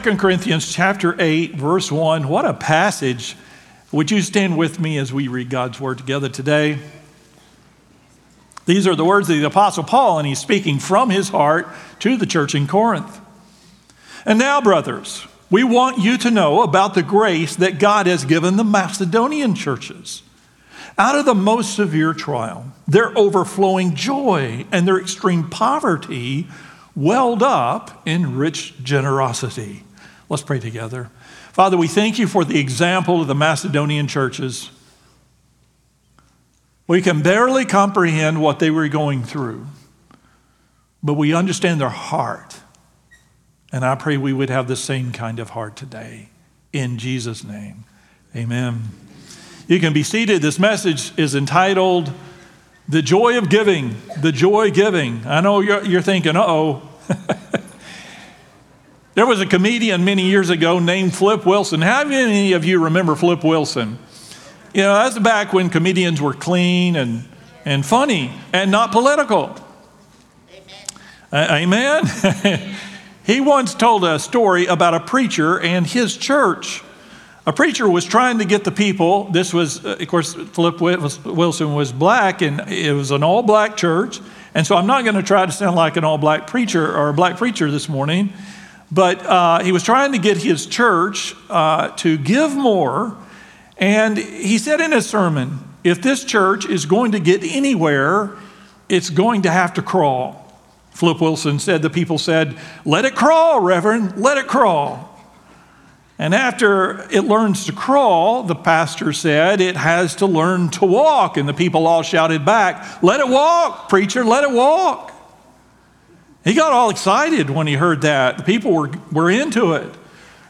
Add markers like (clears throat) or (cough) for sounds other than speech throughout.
2 Corinthians chapter 8, verse 1. What a passage. Would you stand with me as we read God's word together today? These are the words of the Apostle Paul, and he's speaking from his heart to the church in Corinth. And now, brothers, we want you to know about the grace that God has given the Macedonian churches. Out of the most severe trial, their overflowing joy and their extreme poverty welled up in rich generosity. Let's pray together. Father, we thank you for the example of the Macedonian churches. We can barely comprehend what they were going through, but we understand their heart. And I pray we would have the same kind of heart today. In Jesus' name, amen. You can be seated. This message is entitled The Joy of Giving. The Joy Giving. I know you're, you're thinking, uh oh. (laughs) there was a comedian many years ago named Flip Wilson. How many of you remember Flip Wilson? You know, that's back when comedians were clean and, and funny and not political. Amen. Uh, (laughs) amen? he once told a story about a preacher and his church. A preacher was trying to get the people, this was, uh, of course, Flip Wilson was black, and it was an all black church. And so I'm not going to try to sound like an all black preacher or a black preacher this morning, but uh, he was trying to get his church uh, to give more. And he said in his sermon, if this church is going to get anywhere, it's going to have to crawl. Flip Wilson said, the people said, Let it crawl, Reverend, let it crawl. And after it learns to crawl, the pastor said, it has to learn to walk. And the people all shouted back, Let it walk, preacher, let it walk. He got all excited when he heard that. The people were, were into it.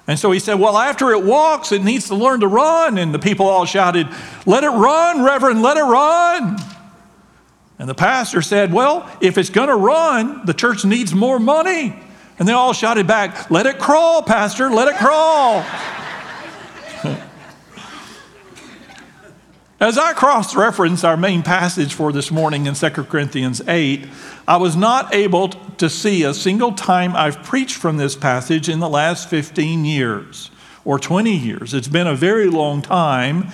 And so he said, Well, after it walks, it needs to learn to run. And the people all shouted, Let it run, Reverend, let it run. And the pastor said, Well, if it's going to run, the church needs more money. And they all shouted back, Let it crawl, Pastor, let it crawl. As I cross reference our main passage for this morning in 2 Corinthians 8, I was not able to see a single time I've preached from this passage in the last 15 years or 20 years. It's been a very long time.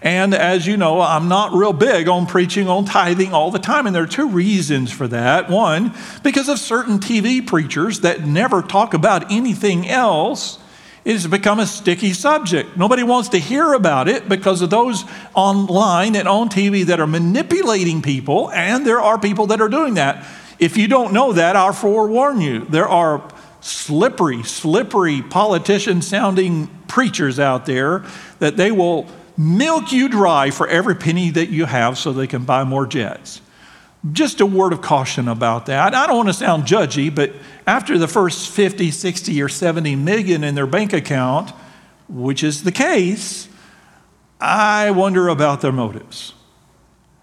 And as you know, I'm not real big on preaching on tithing all the time. And there are two reasons for that. One, because of certain TV preachers that never talk about anything else. It has become a sticky subject. Nobody wants to hear about it because of those online and on TV that are manipulating people, and there are people that are doing that. If you don't know that, I'll forewarn you. There are slippery, slippery politician sounding preachers out there that they will milk you dry for every penny that you have so they can buy more jets. Just a word of caution about that. I don't want to sound judgy, but after the first 50, 60, or 70 million in their bank account, which is the case, I wonder about their motives.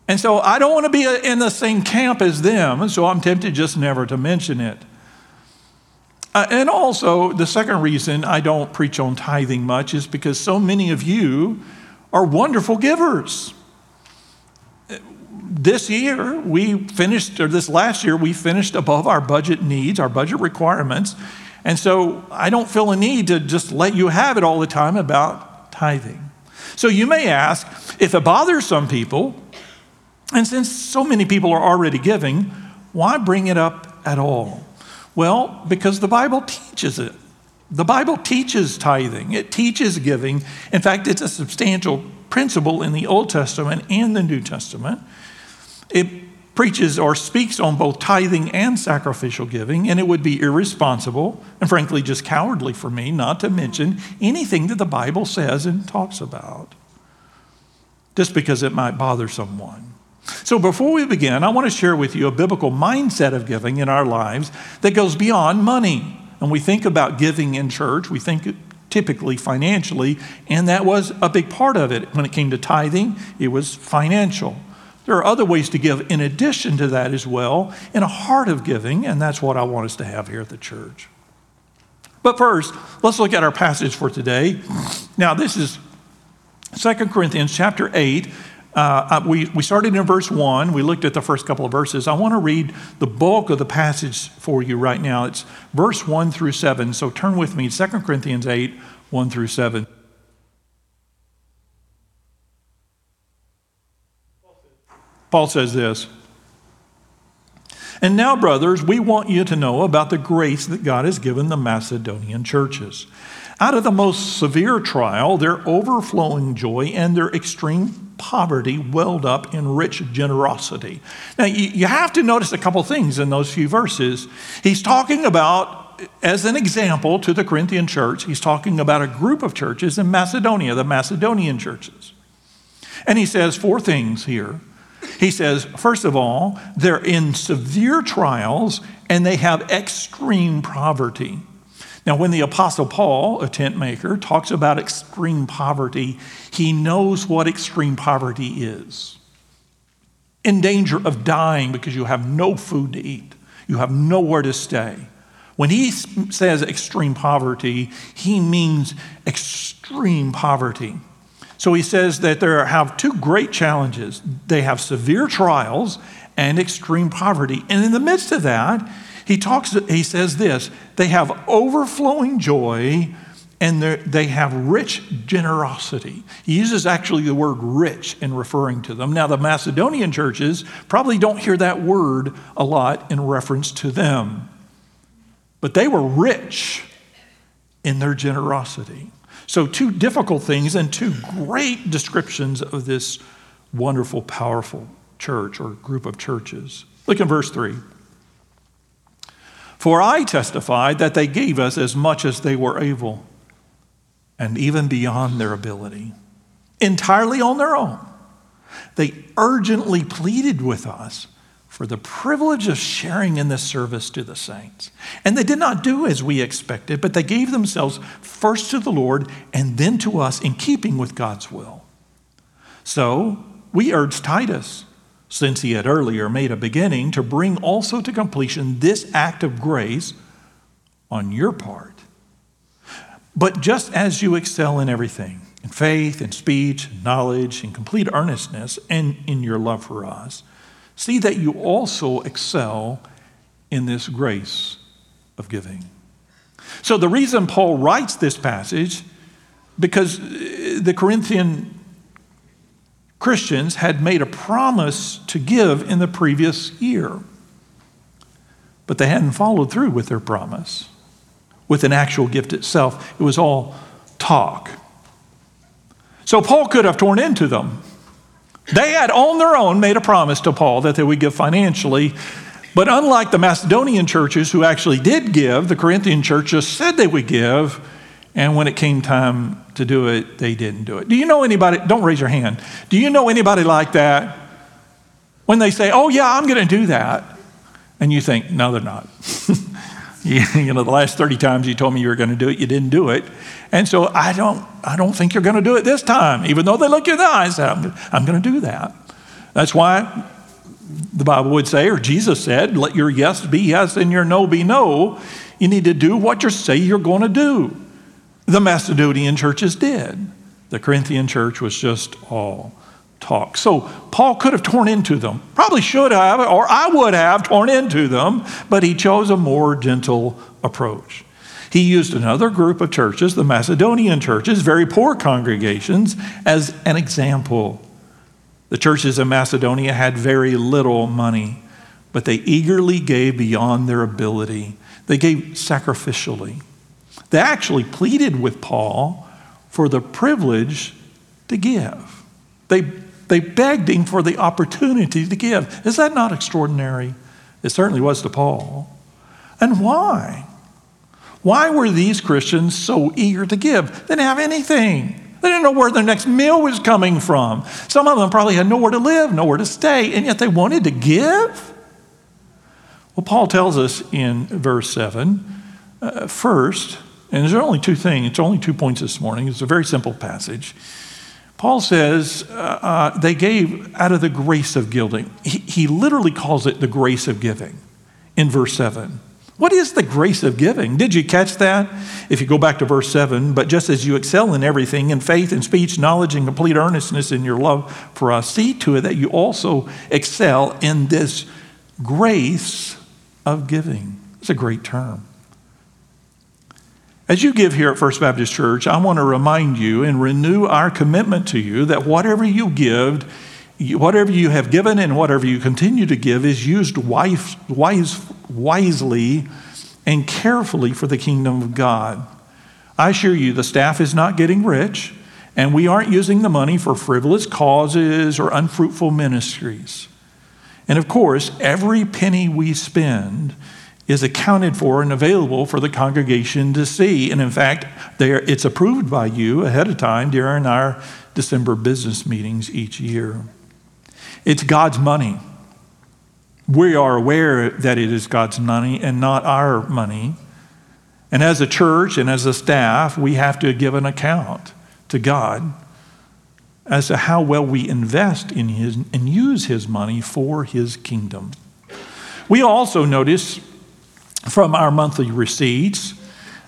And so I don't want to be in the same camp as them, so I'm tempted just never to mention it. Uh, and also, the second reason I don't preach on tithing much is because so many of you are wonderful givers. This year, we finished, or this last year, we finished above our budget needs, our budget requirements. And so I don't feel a need to just let you have it all the time about tithing. So you may ask if it bothers some people, and since so many people are already giving, why bring it up at all? Well, because the Bible teaches it. The Bible teaches tithing, it teaches giving. In fact, it's a substantial principle in the Old Testament and the New Testament. It preaches or speaks on both tithing and sacrificial giving, and it would be irresponsible and frankly just cowardly for me not to mention anything that the Bible says and talks about, just because it might bother someone. So, before we begin, I want to share with you a biblical mindset of giving in our lives that goes beyond money and we think about giving in church, we think typically financially, and that was a big part of it. When it came to tithing, it was financial. There are other ways to give in addition to that as well, in a heart of giving, and that's what I want us to have here at the church. But first, let's look at our passage for today. Now, this is 2 Corinthians chapter 8, Uh, we, we started in verse 1. We looked at the first couple of verses. I want to read the bulk of the passage for you right now. It's verse 1 through 7. So turn with me, 2 Corinthians 8, 1 through 7. Paul says this. And now, brothers, we want you to know about the grace that God has given the Macedonian churches. Out of the most severe trial, their overflowing joy and their extreme poverty welled up in rich generosity. Now, you, have to notice a couple things in those few verses. He's talking about, as an example to the Corinthian church, he's talking about a group of churches in Macedonia, the Macedonian churches. And he says four things here. He says, first of all, they're in severe trials and they have extreme poverty. Now, when the Apostle Paul, a tent maker, talks about extreme poverty, he knows what extreme poverty is. In danger of dying because you have no food to eat, you have nowhere to stay. When he says extreme poverty, he means extreme poverty. So he says that there have two great challenges they have severe trials and extreme poverty. And in the midst of that, he talks he says this they have overflowing joy and they have rich generosity. He uses actually the word rich in referring to them. Now, the Macedonian churches probably don't hear that word a lot in reference to them, but they were rich in their generosity. So, two difficult things and two great descriptions of this wonderful, powerful church or group of churches. Look in verse 3. For I testified that they gave us as much as they were able, and even beyond their ability, entirely on their own. They urgently pleaded with us for the privilege of sharing in this service to the saints. And they did not do as we expected, but they gave themselves first to the Lord and then to us in keeping with God's will. So we urge Titus, since he had earlier made a beginning, to bring also to completion this act of grace on your part. But just as you excel in everything, in faith, in speech, knowledge, in complete earnestness, and in your love for us, See that you also excel in this grace of giving. So, the reason Paul writes this passage, because uh, the Corinthian Christians had made a promise to give in the previous year, but they hadn't followed through with their promise with an actual gift itself. It was all talk. So, Paul could have torn into them they had on their own made a promise to Paul that they would give financially. But unlike the Macedonian churches who actually did give, the Corinthian church just said they would give. And when it came time to do it, they didn't do it. Do you know anybody? Don't raise your hand. Do you know anybody like that? When they say, oh, yeah, I'm going to do that. And you think, no, they're not. (laughs) (laughs) you know, the last 30 times you told me you were going to do it, you didn't do it. And so I don't, I don't think you're going to do it this time, even though they look you in the eyes. I'm, I'm going to do that. That's why the Bible would say, or Jesus said, let your yes be yes and your no be no. You need to do what you say you're going to do. The Macedonian churches did. The Corinthian church was just all talk. So Paul could have torn into them, probably should have, or I would have torn into them, but he chose a more gentle approach. He used another group of churches, the Macedonian churches, very poor congregations, as an example. The churches in Macedonia had very little money, but they eagerly gave beyond their ability. They gave sacrificially. They actually pleaded with Paul for the privilege to give. They, they begged him for the opportunity to give. Is that not extraordinary? It certainly was to Paul. And why? Why were these Christians so eager to give? They didn't have anything. They didn't know where their next meal was coming from. Some of them probably had nowhere to live, nowhere to stay, and yet they wanted to give? Well, Paul tells us in verse 7 uh, first, and there's only two things, it's only two points this morning. It's a very simple passage. Paul says uh, uh, they gave out of the grace of giving. He, he literally calls it the grace of giving in verse 7. What is the grace of giving? Did you catch that? If you go back to verse 7, but just as you excel in everything, in faith and speech, knowledge, and complete earnestness in your love for us, see to it that you also excel in this grace of giving. It's a great term. As you give here at First Baptist Church, I want to remind you and renew our commitment to you that whatever you give, whatever you have given and whatever you continue to give is used wise, wise, wisely and carefully for the kingdom of God. I assure you, the staff is not getting rich, and we aren't using the money for frivolous causes or unfruitful ministries. And of course, every penny we spend is accounted for and available for the congregation to see. And in fact, it's approved by you ahead of time during our December business meetings each year. It's God's money. We are aware that it is God's money and not our money. And as a church and as a staff, we have to give an account to God as to how well we invest in his and use his money for his kingdom. We also notice from our monthly receipts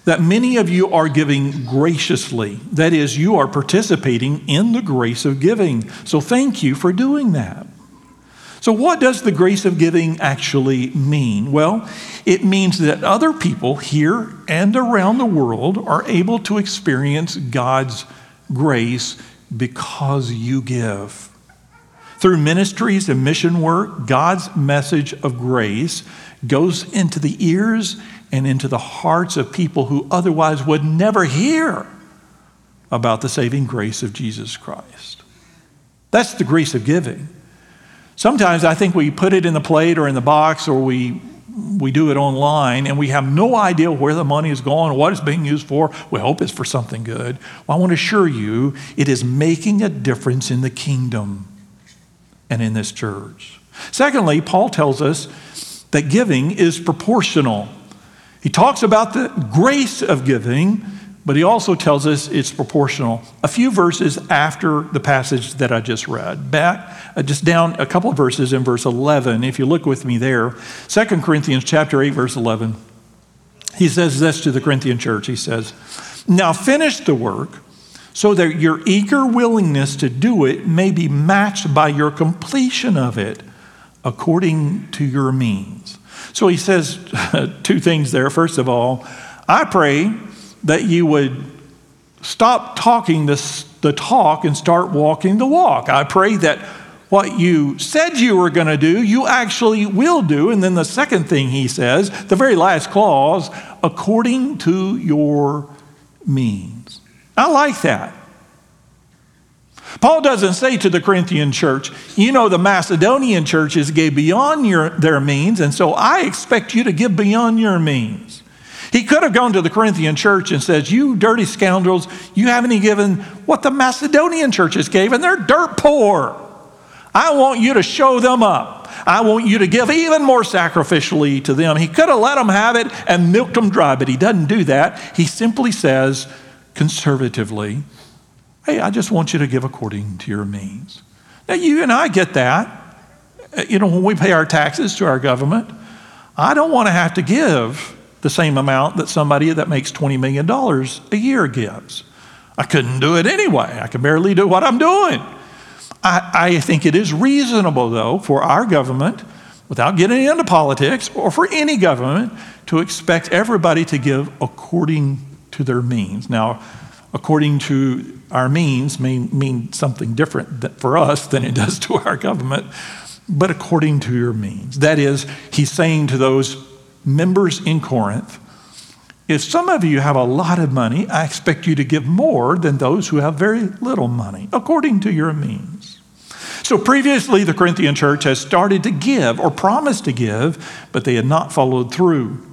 that many of you are giving graciously. That is, you are participating in the grace of giving. So thank you for doing that. So, what does the grace of giving actually mean? Well, it means that other people here and around the world are able to experience God's grace because you give. Through ministries and mission work, God's message of grace goes into the ears and into the hearts of people who otherwise would never hear about the saving grace of Jesus Christ. That's the grace of giving. Sometimes I think we put it in the plate or in the box or we, we do it online and we have no idea where the money is going or what it's being used for. We hope it's for something good. Well, I want to assure you it is making a difference in the kingdom and in this church. Secondly, Paul tells us that giving is proportional. He talks about the grace of giving, but he also tells us it's proportional. A few verses after the passage that I just read, back uh, just down a couple of verses in verse 11, if you look with me there, 2 Corinthians chapter 8, verse 11, he says this to the Corinthian church. He says, Now finish the work so that your eager willingness to do it may be matched by your completion of it according to your means. So he says (laughs) two things there. First of all, I pray that you would stop talking the, the talk and start walking the walk. I pray that what you said you were going to do, you actually will do. And then the second thing he says, the very last clause, according to your means. I like that. Paul doesn't say to the Corinthian church, you know, the Macedonian churches gave beyond your, their means, and so I expect you to give beyond your means. He could have gone to the Corinthian church and says, You dirty scoundrels, you haven't even given what the Macedonian churches gave, and they're dirt poor. I want you to show them up. I want you to give even more sacrificially to them. He could have let them have it and milked them dry, but he doesn't do that. He simply says, conservatively, Hey, I just want you to give according to your means. Now, you and I get that. Uh, you know, when we pay our taxes to our government, I don't want to have to give the same amount that somebody that makes $20 million a year gives. I couldn't do it anyway. I can barely do what I'm doing. I, I think it is reasonable, though, for our government, without getting into politics, or for any government, to expect everybody to give according to their means. Now, according to our means may mean something different for us than it does to our government, but according to your means. That is, he's saying to those members in Corinth, if some of you have a lot of money, I expect you to give more than those who have very little money, according to your means. So previously, the Corinthian church has started to give or promised to give, but they had not followed through.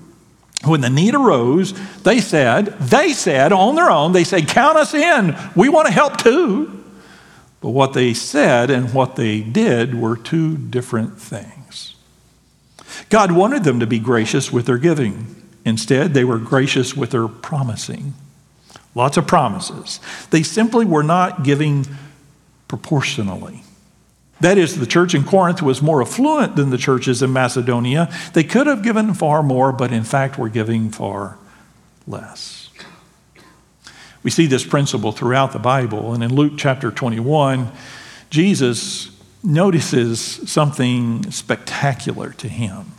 When the need arose, they said, they said on their own, they said, Count us in. We want to help too. But what they said and what they did were two different things. God wanted them to be gracious with their giving. Instead, they were gracious with their promising. Lots of promises. They simply were not giving proportionally. That is, the church in Corinth was more affluent than the churches in Macedonia. They could have given far more, but in fact were giving far less. We see this principle throughout the Bible, and in Luke chapter 21, Jesus notices something spectacular to him.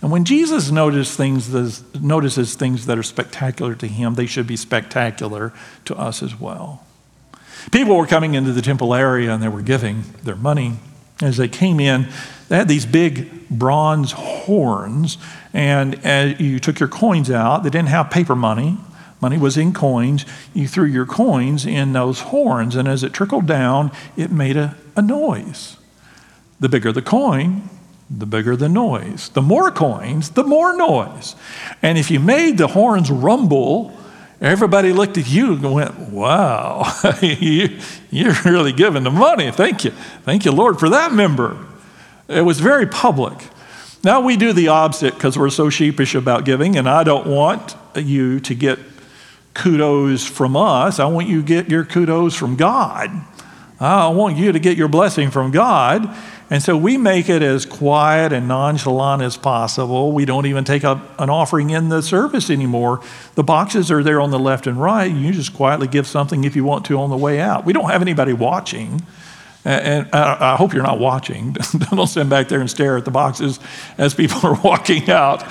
And when Jesus notices things, notices things that are spectacular to him, they should be spectacular to us as well. People were coming into the temple area and they were giving their money. As they came in, they had these big bronze horns, and as you took your coins out, they didn't have paper money. Money was in coins. You threw your coins in those horns, and as it trickled down, it made a, a noise. The bigger the coin, the bigger the noise. The more coins, the more noise. And if you made the horns rumble, everybody looked at you and went, Wow, (laughs) you, you're really giving the money. Thank you. Thank you, Lord, for that member. It was very public. Now we do the opposite because we're so sheepish about giving, and I don't want you to get kudos from us. I want you to get your kudos from God. I want you to get your blessing from God. And so we make it as quiet and nonchalant as possible. We don't even take a, an offering in the service anymore. The boxes are there on the left and right. You just quietly give something if you want to on the way out. We don't have anybody watching. And uh, I hope you're not watching. (laughs) don't stand back there and stare at the boxes as people are (laughs) walking out.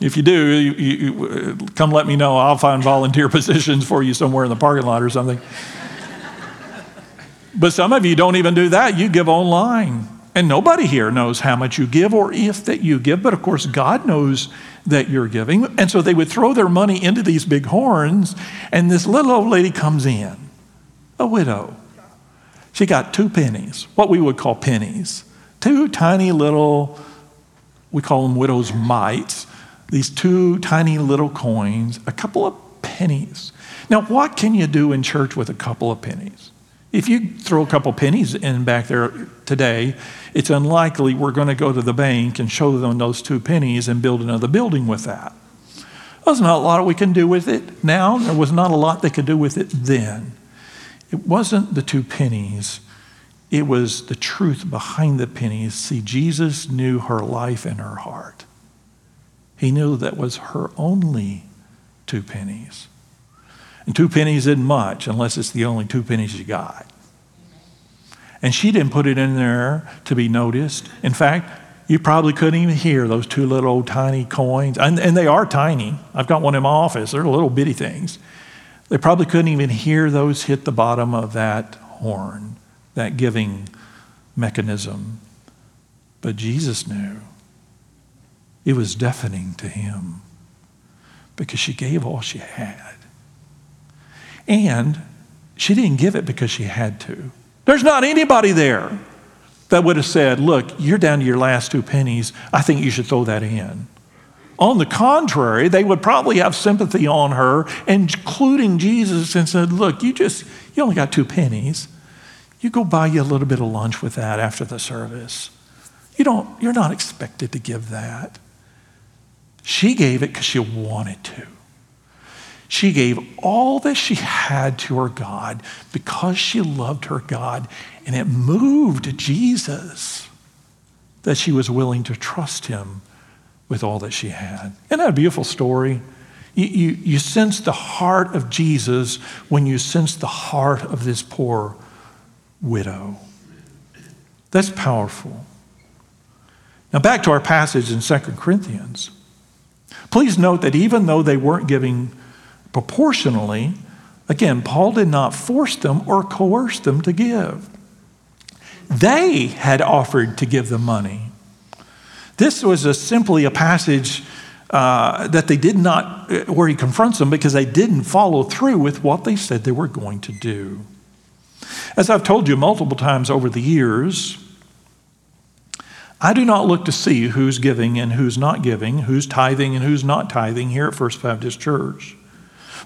If you do, you, you, uh, come let me know. I'll find volunteer (laughs) positions for you somewhere in the parking lot or something. but some of you don't even do that. You give online. And nobody here knows how much you give or if that you give, but of course, God knows that you're giving. And so they would throw their money into these big horns, and this little old lady comes in, a widow. She got two pennies, what we would call pennies, two tiny little, we call them widow's mites, these two tiny little coins, a couple of pennies. Now, what can you do in church with a couple of pennies? If you throw a couple pennies in back there today, it's unlikely we're going to go to the bank and show them those two pennies and build another building with that. There's not a lot we can do with it now. There was not a lot they could do with it then. It wasn't the two pennies, it was the truth behind the pennies. See, Jesus knew her life and her heart. He knew that was her only two pennies. And two pennies isn't much unless it's the only two pennies you got. And she didn't put it in there to be noticed. In fact, you probably couldn't even hear those two little tiny coins. And, and they are tiny. I've got one in my office. They're little bitty things. They probably couldn't even hear those hit the bottom of that horn, that giving mechanism. But Jesus knew. It was deafening to him because she gave all she had. And she didn't give it because she had to. There's not anybody there that would have said, Look, you're down to your last two pennies. I think you should throw that in. On the contrary, they would probably have sympathy on her, including Jesus, and said, Look, you just, you only got two pennies. You go buy you a little bit of lunch with that after the service. You don't, you're not expected to give that. She gave it because she wanted to. She gave all that she had to her God because she loved her God, and it moved Jesus that she was willing to trust him with all that she had. Isn't that a beautiful story? You, you, you sense the heart of Jesus when you sense the heart of this poor widow. That's powerful. Now, back to our passage in 2 Corinthians. Please note that even though they weren't giving proportionally, again, Paul did not force them or coerce them to give. They had offered to give the money. This was a, simply a passage uh, that they did not, where he confronts them because they didn't follow through with what they said they were going to do. As I've told you multiple times over the years, I do not look to see who's giving and who's not giving, who's tithing and who's not tithing here at First Baptist Church.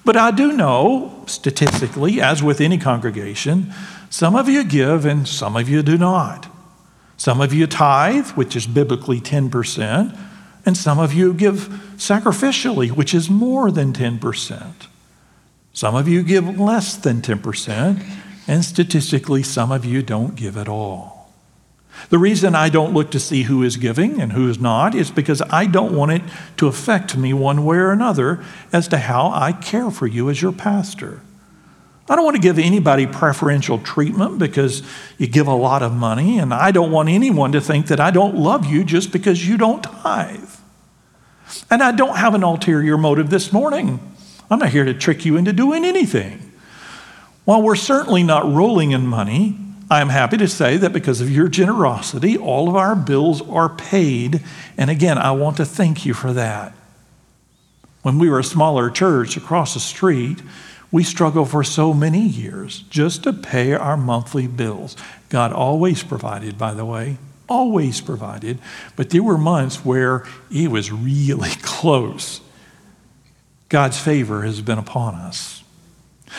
But I do know, statistically, as with any congregation, some of you give and some of you do not. Some of you tithe, which is biblically 10%, and some of you give sacrificially, which is more than 10%. Some of you give less than 10%, and statistically, some of you don't give at all. The reason I don't look to see who is giving and who is not is because I don't want it to affect me one way or another as to how I care for you as your pastor. I don't want to give anybody preferential treatment because you give a lot of money, and I don't want anyone to think that I don't love you just because you don't tithe. And I don't have an ulterior motive this morning. I'm not here to trick you into doing anything. While we're certainly not rolling in money, I am happy to say that because of your generosity, all of our bills are paid. And again, I want to thank you for that. When we were a smaller church across the street, we struggled for so many years just to pay our monthly bills. God always provided, by the way, always provided. But there were months where it was really (laughs) close. God's favor has been upon us.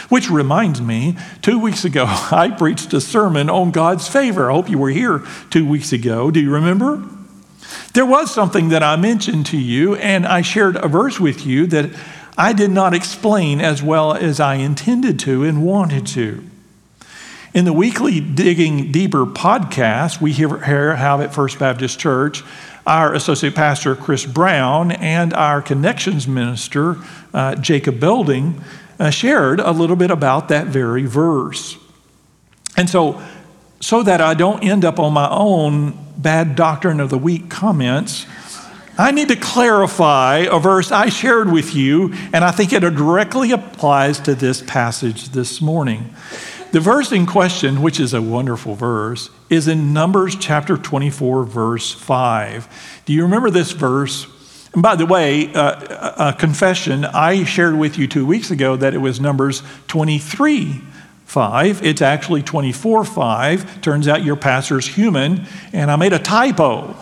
Which reminds me, two weeks ago, (laughs) I preached a sermon on God's favor. I hope you were here two weeks ago. Do you remember? There was something that I mentioned to you, and I shared a verse with you that I did not explain as well as I intended to and wanted to. In the weekly Digging Deeper podcast, we here have at First Baptist Church our associate pastor, Chris Brown, and our connections minister, uh, Jacob Belding uh, shared a little bit about that very verse. And so, so that I don't end up on my own bad doctrine of the week comments, I need to clarify a verse I shared with you, and I think it directly applies to this passage this morning. The verse in question, which is a wonderful verse, is in Numbers chapter 24, verse 5. Do you remember this verse? And by the way, uh, a confession, I shared with you two weeks ago that it was Numbers 23 5. It's actually 24 5. Turns out your pastor's human, and I made a typo.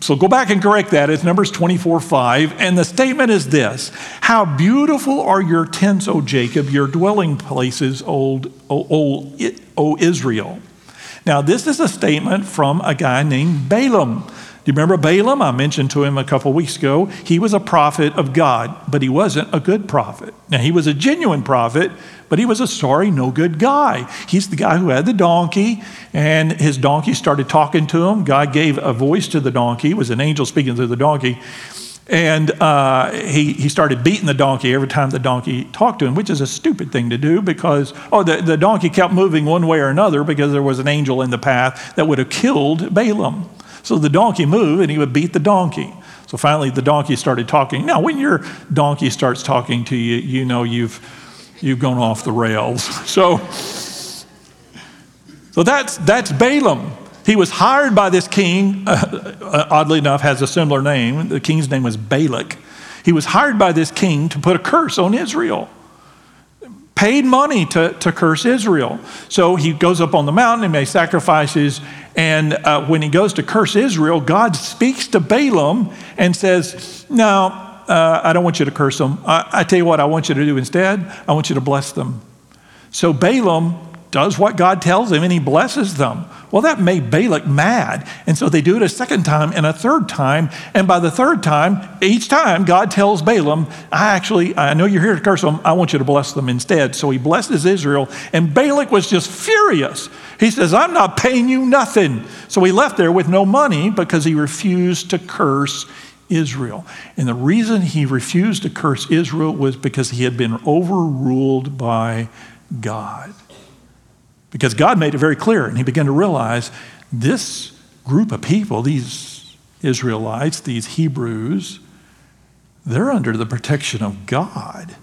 So go back and correct that. It's Numbers 24 5. And the statement is this How beautiful are your tents, O Jacob, your dwelling places, old, o, o, o Israel. Now, this is a statement from a guy named Balaam. Do you remember Balaam? I mentioned to him a couple weeks ago. He was a prophet of God, but he wasn't a good prophet. Now, he was a genuine prophet, but he was a sorry, no good guy. He's the guy who had the donkey, and his donkey started talking to him. God gave a voice to the donkey, it was an angel speaking to the donkey. And uh, he, he started beating the donkey every time the donkey talked to him, which is a stupid thing to do because, oh, the, the donkey kept moving one way or another because there was an angel in the path that would have killed Balaam. So the donkey moved and he would beat the donkey. So finally the donkey started talking. Now, when your donkey starts talking to you, you know you've, you've gone off the rails. (laughs) So, so that's, that's Balaam. He was hired by this king, (laughs) uh, oddly enough, has a similar name. The king's name was Balak. He was hired by this king to put a curse on Israel paid money to, to curse Israel. So he goes up on the mountain and makes sacrifices. And uh, when he goes to curse Israel, God speaks to Balaam and says, No, uh, I don't want you to curse them. I, I tell you what, I want you to do instead. I want you to bless them. So Balaam does what God tells him and he blesses them. Well, that made Balak mad. And so they do it a second time and a third time. And by the third time, each time, God tells Balaam, I actually, I know you're here to curse them. I want you to bless them instead. So he blesses Israel. And Balak was just furious. He says, I'm not paying you nothing. So he left there with no money because he refused to curse Israel. And the reason he refused to curse Israel was because he had been overruled by God. Because God made it very clear, and he began to realize this group of people, these Israelites, these Hebrews, they're under the protection of God.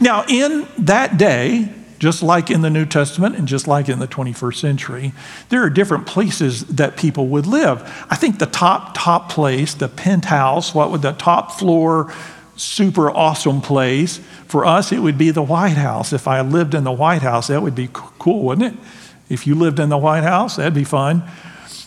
Now, in that day, just like in the New Testament and just like in the 21st century, there are different places that people would live. I think the top, top place, the penthouse, what would the top floor super awesome place. For us, it would be the White House. If I lived in the White House, that would be cool, wouldn't it? If you lived in the White House, that'd be fun.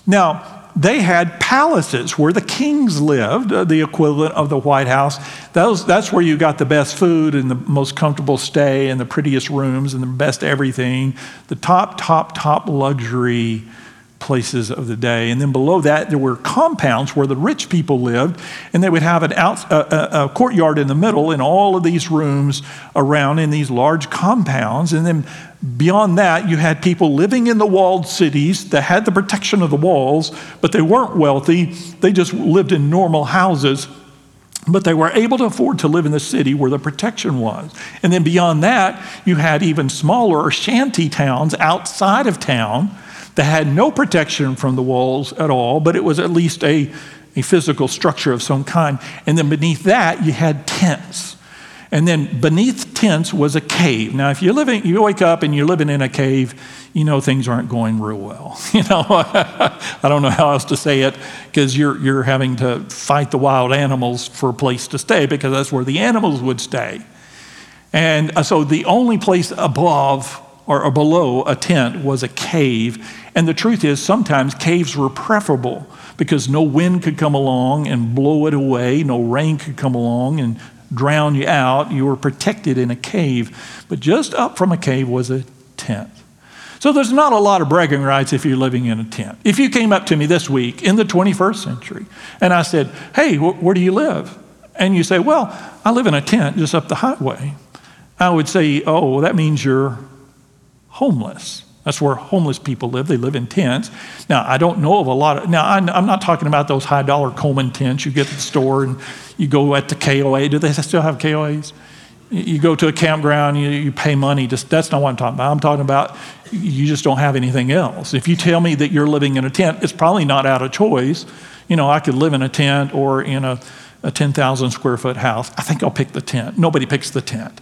Now, they had palaces where the kings lived, uh, the equivalent of the White House. Those, that's where you got the best food and the most comfortable stay and the prettiest rooms and the best everything. The top, top, top luxury places of the day. And then below that, there were compounds where the rich people lived, and they would have an out, a, a, courtyard in the middle and all of these rooms around in these large compounds. And then beyond that, you had people living in the walled cities that had the protection of the walls, but they weren't wealthy. They just lived in normal houses. But they were able to afford to live in the city where the protection was. And then beyond that, you had even smaller shanty towns outside of town that had no protection from the walls at all, but it was at least a, a physical structure of some kind. And then beneath that, you had tents. And then beneath tents was a cave. Now, if you're living, you wake up and you're living in a cave, you know things aren't going real well. (laughs) You know, (laughs) I don't know how else to say it because you're, you're having to fight the wild animals for a place to stay because that's where the animals would stay. And uh, so the only place above or, or below a tent was a cave. And the truth is, sometimes caves were preferable because no wind could come along and blow it away, no rain could come along and drown you out. You were protected in a cave. But just up from a cave was a tent. So there's not a lot of bragging rights if you're living in a tent. If you came up to me this week in the 21st century and I said, Hey, wh- where do you live? And you say, Well, I live in a tent just up the highway. I would say, Oh, that means you're homeless. That's where homeless people live. They live in tents. Now, I don't know of a lot of, now, I'm not talking about those high dollar Coleman tents you get at the store and you go at the KOA. Do they still have KOAs? You go to a campground, you, you pay money. Just, that's not what I'm talking about. I'm talking about you just don't have anything else. If you tell me that you're living in a tent, it's probably not out of choice. You know, I could live in a tent or in a, a 10,000 square foot house. I think I'll pick the tent. Nobody picks the tent.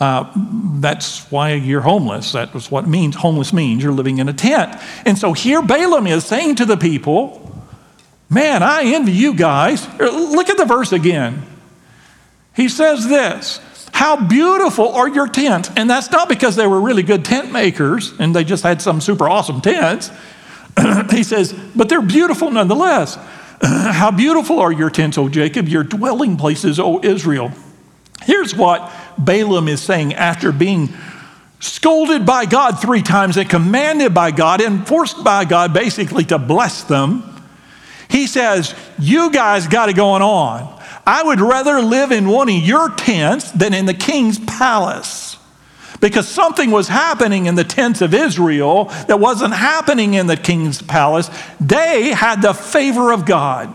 Uh, that's why you're homeless. That was what means homeless means. You're living in a tent. And so here Balaam is saying to the people, Man, I envy you guys. Look at the verse again. He says this How beautiful are your tents. And that's not because they were really good tent makers and they just had some super awesome tents. (clears throat) he says, But they're beautiful nonetheless. (clears throat) How beautiful are your tents, O Jacob, your dwelling places, O Israel. Here's what Balaam is saying after being scolded by God three times and commanded by God and forced by God basically to bless them. He says, You guys got it going on. I would rather live in one of your tents than in the king's palace. Because something was happening in the tents of Israel that wasn't happening in the king's palace. They had the favor of God.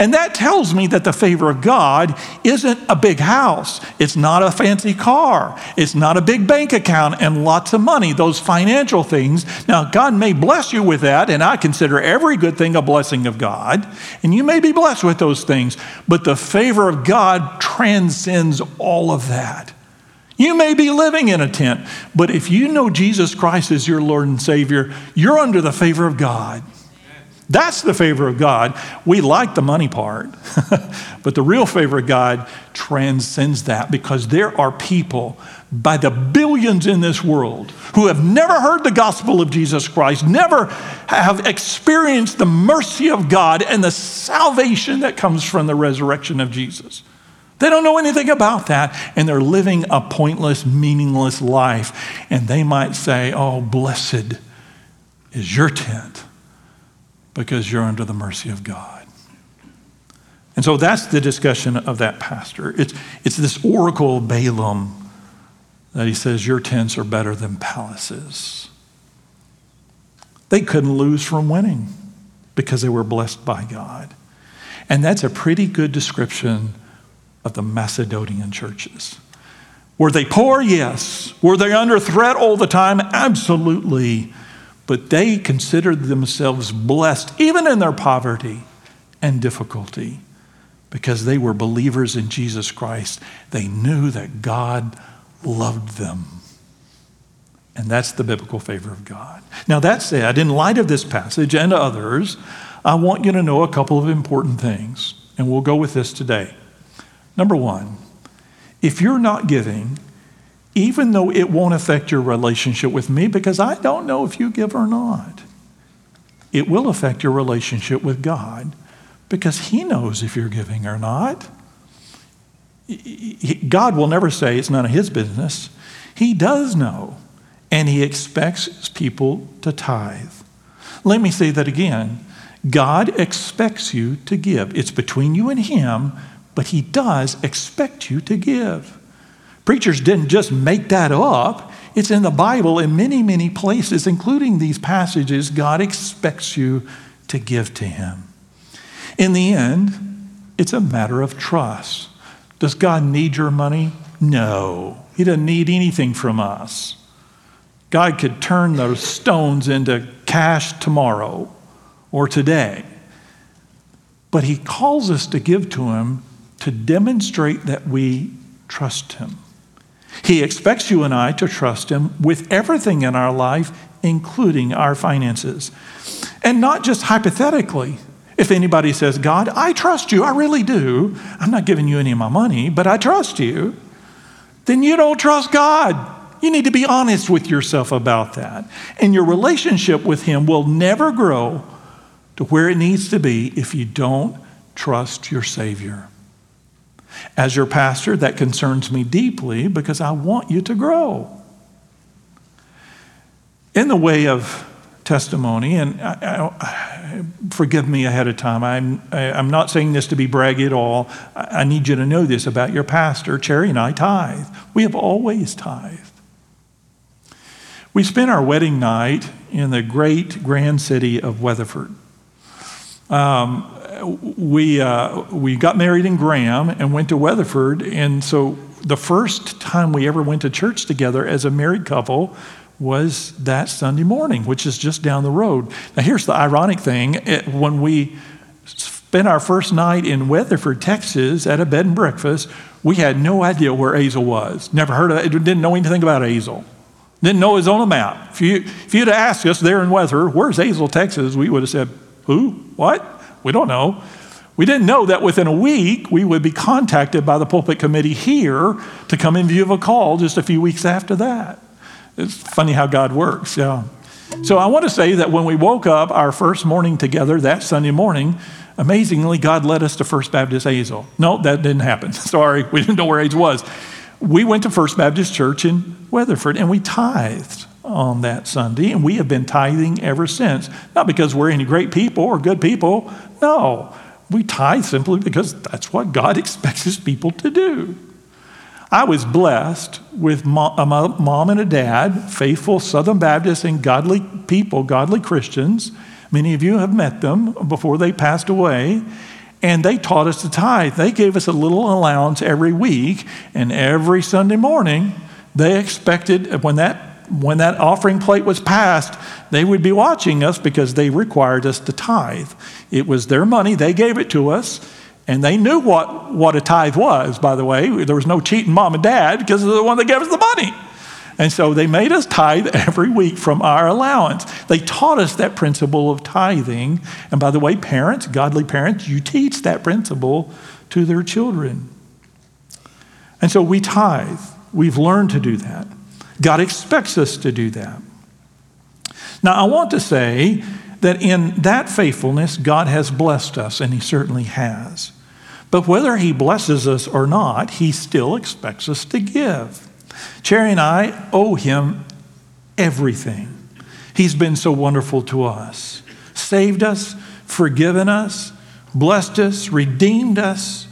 And that tells me that the favor of God isn't a big house. It's not a fancy car. It's not a big bank account and lots of money, those financial things. Now, God may bless you with that, and I consider every good thing a blessing of God. And you may be blessed with those things, but the favor of God transcends all of that. You may be living in a tent, but if you know Jesus Christ as your Lord and Savior, you're under the favor of God. That's the favor of God. We like the money part, (laughs) but the real favor of God transcends that because there are people by the billions in this world who have never heard the gospel of Jesus Christ, never have experienced the mercy of God and the salvation that comes from the resurrection of Jesus. They don't know anything about that, and they're living a pointless, meaningless life. And they might say, Oh, blessed is your tent because you're under the mercy of God. And so that's the discussion of that pastor. It's, it's this oracle of Balaam that he says, Your tents are better than palaces. They couldn't lose from winning because they were blessed by God. And that's a pretty good description of the Macedonian churches. Were they poor? Yes. Were they under threat all the time? Absolutely but they considered themselves blessed even in their poverty and difficulty because they were believers in Jesus Christ. They knew that God loved them. And that's the biblical favor of God. Now, that said, in light of this passage and others, I want you to know a couple of important things. And we'll go with this today. Number one, if you're not giving, even though it won't affect your relationship with me because I don't know if you give or not. It will affect your relationship with God because He knows if you're giving or not. God will never say it's none of His business. He does know, and He expects His people to tithe. Let me say that again. God expects you to give. It's between you and Him, but He does expect you to give. Preachers didn't just make that up. It's in the Bible in many, many places, including these passages. God expects you to give to Him. In the end, it's a matter of trust. Does God need your money? No, He doesn't need anything from us. God could turn those stones into cash tomorrow or today. But He calls us to give to Him to demonstrate that we trust Him. He expects you and I to trust Him with everything in our life, including our finances. And not just hypothetically. If anybody says, God, I trust you, I really do. I'm not giving you any of my money, but I trust you, then you don't trust God. You need to be honest with yourself about that. And your relationship with Him will never grow to where it needs to be if you don't trust your Savior. As your pastor, that concerns me deeply because I want you to grow. In the way of testimony, and I, I, forgive me ahead of time, I'm, I, am i am not saying this to be braggy at all. I, I need you to know this about your pastor. Cherry and I tithe. We have always tithed. We spent our wedding night in the great grand city of Weatherford. Um, we, uh, we got married in Graham and went to Weatherford. And so the first time we ever went to church together as a married couple was that Sunday morning, which is just down the road. Now, here's the ironic thing it, when we spent our first night in Weatherford, Texas, at a bed and breakfast, we had no idea where Azle was. Never heard of it, didn't know anything about Azle. Didn't know it was on map. If, you, if you'd asked us there in Weatherford, where's Azle, Texas, we would have said, who? What? We don't know. We didn't know that within a week we would be contacted by the pulpit committee here to come in view of a call just a few weeks after that. It's funny how God works, yeah. So I want to say that when we woke up our first morning together that Sunday morning, amazingly, God led us to First Baptist Azle. No, that didn't happen. (laughs) Sorry, we didn't know where Azle was. We went to First Baptist Church in Weatherford and we tithed on that Sunday, and we have been tithing ever since. Not because we're any great people or good people, no. We tithe simply because that's what God (laughs) expects his people to do. I was blessed with a mom and a dad, faithful Southern Baptists and godly people, godly Christians. Many of you have met them before they passed away. And they taught us to tithe. They gave us a little allowance every week, and every Sunday morning, they expected when that when that offering plate was passed, they would be watching us because they required us to tithe. It was their money, they gave it to us, and they knew what, what a tithe was, by the way. There was no cheating mom and dad because they're the one that gave us the money. And so they made us tithe every week from our allowance. They taught us that principle of tithing. And by the way, parents, godly parents, you teach that principle to their children. And so we tithe. We've learned to do that. God expects us to do that. Now, I want to say that in that faithfulness, God has blessed us, and He certainly has. But whether He blesses us or not, He still expects us to give. Cherry and I owe Him everything. He's been so wonderful to us, saved us, forgiven us, blessed us, redeemed us,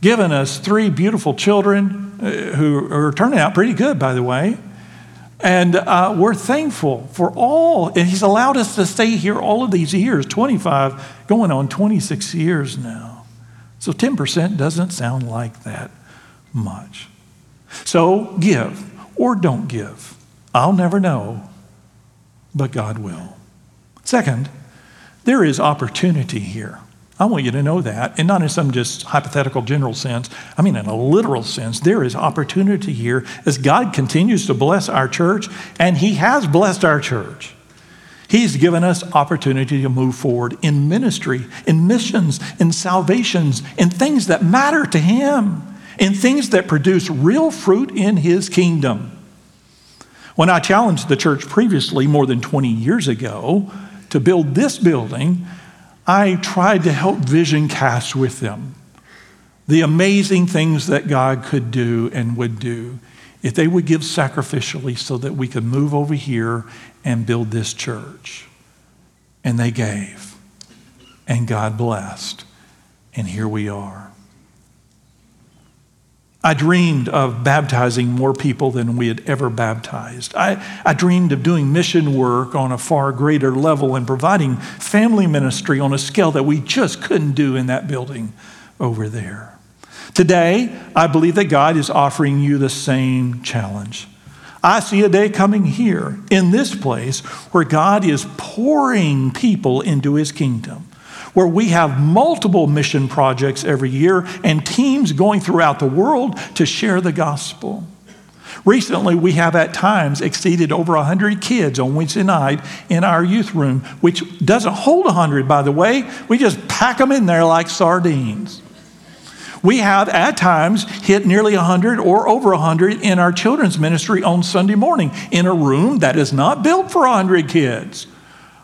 given us three beautiful children uh, who are turning out pretty good, by the way. And uh, we're thankful for all. And He's allowed us to stay here all of these years 25, going on 26 years now. So 10% doesn't sound like that much. So give or don't give. I'll never know, but God will. Second, there is opportunity here. I want you to know that, and not in some just hypothetical general sense. I mean, in a literal sense, there is opportunity here as God continues to bless our church, and He has blessed our church. He's given us opportunity to move forward in ministry, in missions, in salvations, in things that matter to Him, in things that produce real fruit in His kingdom. When I challenged the church previously, more than 20 years ago, to build this building, I tried to help vision cast with them the amazing things that God could do and would do if they would give sacrificially so that we could move over here and build this church. And they gave. And God blessed. And here we are. I dreamed of baptizing more people than we had ever baptized. I, I dreamed of doing mission work on a far greater level and providing family ministry on a scale that we just couldn't do in that building over there. Today, I believe that God is offering you the same challenge. I see a day coming here in this place where God is pouring people into his kingdom where we have multiple mission projects every year and teams going throughout the world to share the gospel. Recently, we have at times exceeded over 100 kids on Wednesday night in our youth room, which doesn't hold 100, by the way. We just pack them in there like sardines. We have at times hit nearly 100 or over 100 in our children's ministry on Sunday morning in a room that is not built for 100 kids.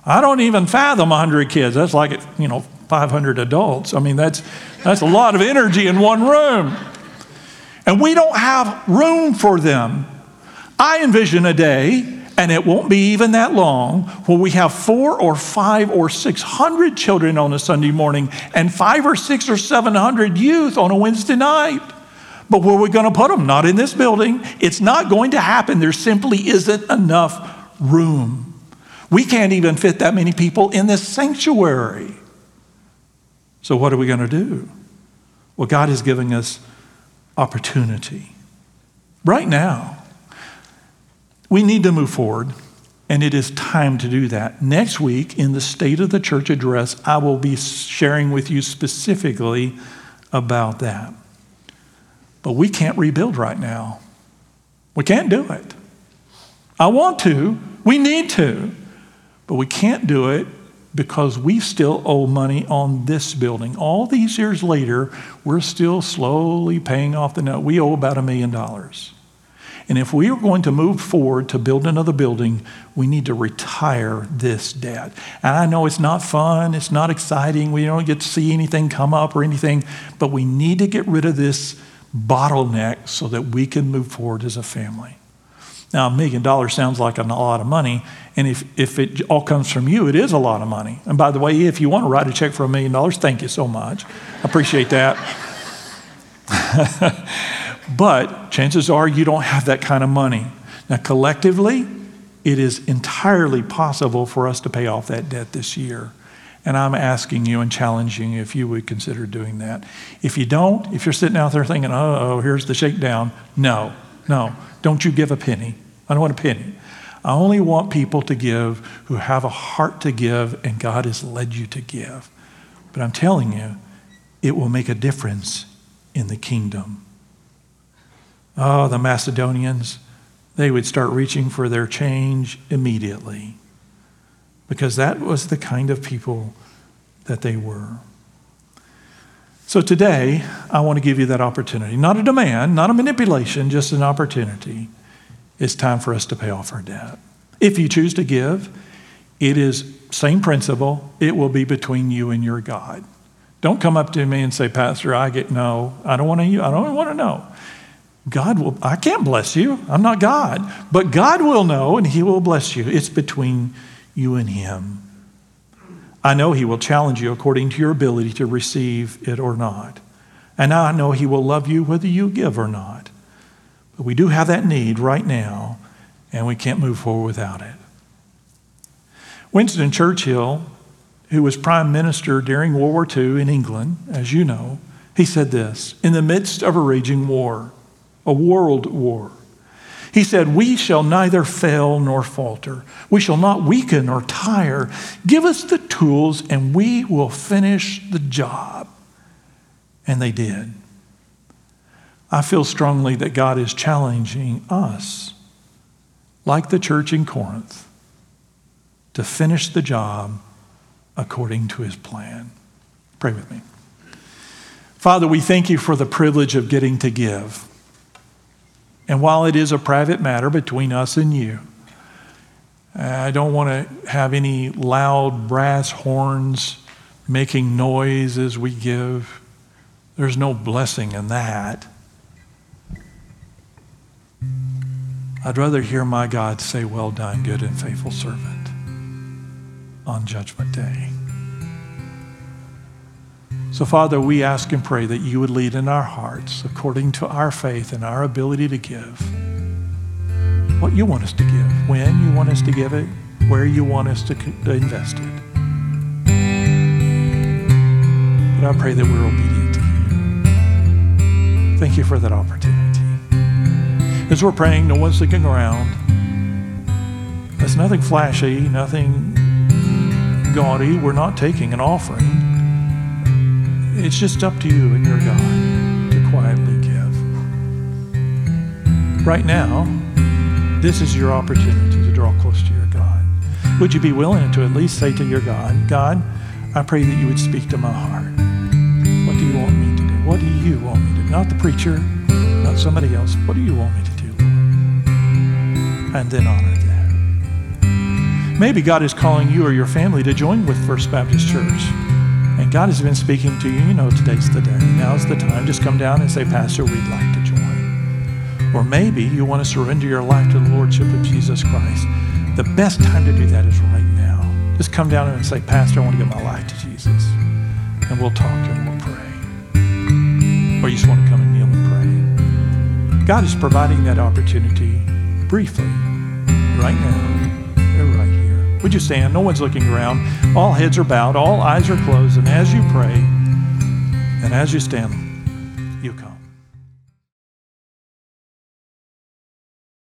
I don't even fathom 100 kids. That's like, you know, 500 adults. I mean, that's, that's a lot of energy in one room. And we don't have room for them. I envision a day, and it won't be even that long, where we have four or five or 600 children on a Sunday morning and five or six or 700 youth on a Wednesday night. But where are we going to put them? Not in this building. It's not going to happen. There simply isn't enough room. We can't even fit that many people in this sanctuary. So, what are we going to do? Well, God is giving us opportunity right now. We need to move forward, and it is time to do that. Next week, in the State of the Church address, I will be sharing with you specifically about that. But we can't rebuild right now. We can't do it. I want to, we need to. But we can't do it because we still owe money on this building. All these years later, we're still slowly paying off the note. We owe about a million dollars. And if we are going to move forward to build another building, we need to retire this debt. And I know it's not fun, it's not exciting, we don't get to see anything come up or anything, but we need to get rid of this bottleneck so that we can move forward as a family. Now, a million dollars sounds like a lot of money, and if, if it all comes from you, it is a lot of money. And by the way, if you want to write a check for a million dollars, thank you so much. I appreciate that. (laughs) but chances are you don't have that kind of money. Now, collectively, it is entirely possible for us to pay off that debt this year. And I'm asking you and challenging you if you would consider doing that. If you don't, if you're sitting out there thinking, oh, here's the shakedown, no, no, don't you give a penny. I don't want a penny. I only want people to give who have a heart to give and God has led you to give. But I'm telling you, it will make a difference in the kingdom. Oh, the Macedonians, they would start reaching for their change immediately because that was the kind of people that they were. So today, I want to give you that opportunity. Not a demand, not a manipulation, just an opportunity it's time for us to pay off our debt. If you choose to give, it is same principle. It will be between you and your God. Don't come up to me and say, Pastor, I get no. I don't want to. I don't want to know. God will. I can't bless you. I'm not God, but God will know, and He will bless you. It's between you and Him. I know He will challenge you according to your ability to receive it or not, and I know He will love you whether you give or not. But we do have that need right now, and we can't move forward without it. Winston Churchill, who was prime minister during World War II in England, as you know, he said this in the midst of a raging war, a world war. He said, We shall neither fail nor falter. We shall not weaken or tire. Give us the tools and we will finish the job. And they did. I feel strongly that God is challenging us, like the church in Corinth, to finish the job according to his plan. Pray with me. Father, we thank you for the privilege of getting to give. And while it is a private matter between us and you, I don't want to have any loud brass horns making noise as we give. There's no blessing in that. I'd rather hear my God say, Well done, good and faithful servant. on Judgment Day. So, Father, we ask and pray that you would lead in our hearts according to our faith and our ability to give what you want us to give, when you want us to give it, where you want us to, invest it. But I pray that we're obedient to you. Thank you for that opportunity. As we're praying, no one's looking around. There's nothing flashy, nothing gaudy. We're not taking an offering. It's just up to you and your God to quietly give. Right now, this is your opportunity to draw close to your God. Would you be willing to at least say to your God, God, I pray that you would speak to my heart. What do you want me to do? What do you want me to do? Not the preacher, not somebody else. What do you want me to do? And then honor that. Maybe God is calling you or your family to join with First Baptist Church. And God has been speaking to you. You know, today's the day. Now's the time. Just come down and say, Pastor, we'd like to join. Or maybe you want to surrender your life to the Lordship of Jesus Christ. The best time to do that is right now. Just come down and say, Pastor, I want to give my life to Jesus. And we'll talk and we'll pray. Or you just want to come and kneel and pray. God is providing that opportunity briefly, right now, they're right here. Would you stand? No one's looking around. All heads are bowed, all eyes are closed. And as you pray, and as you stand.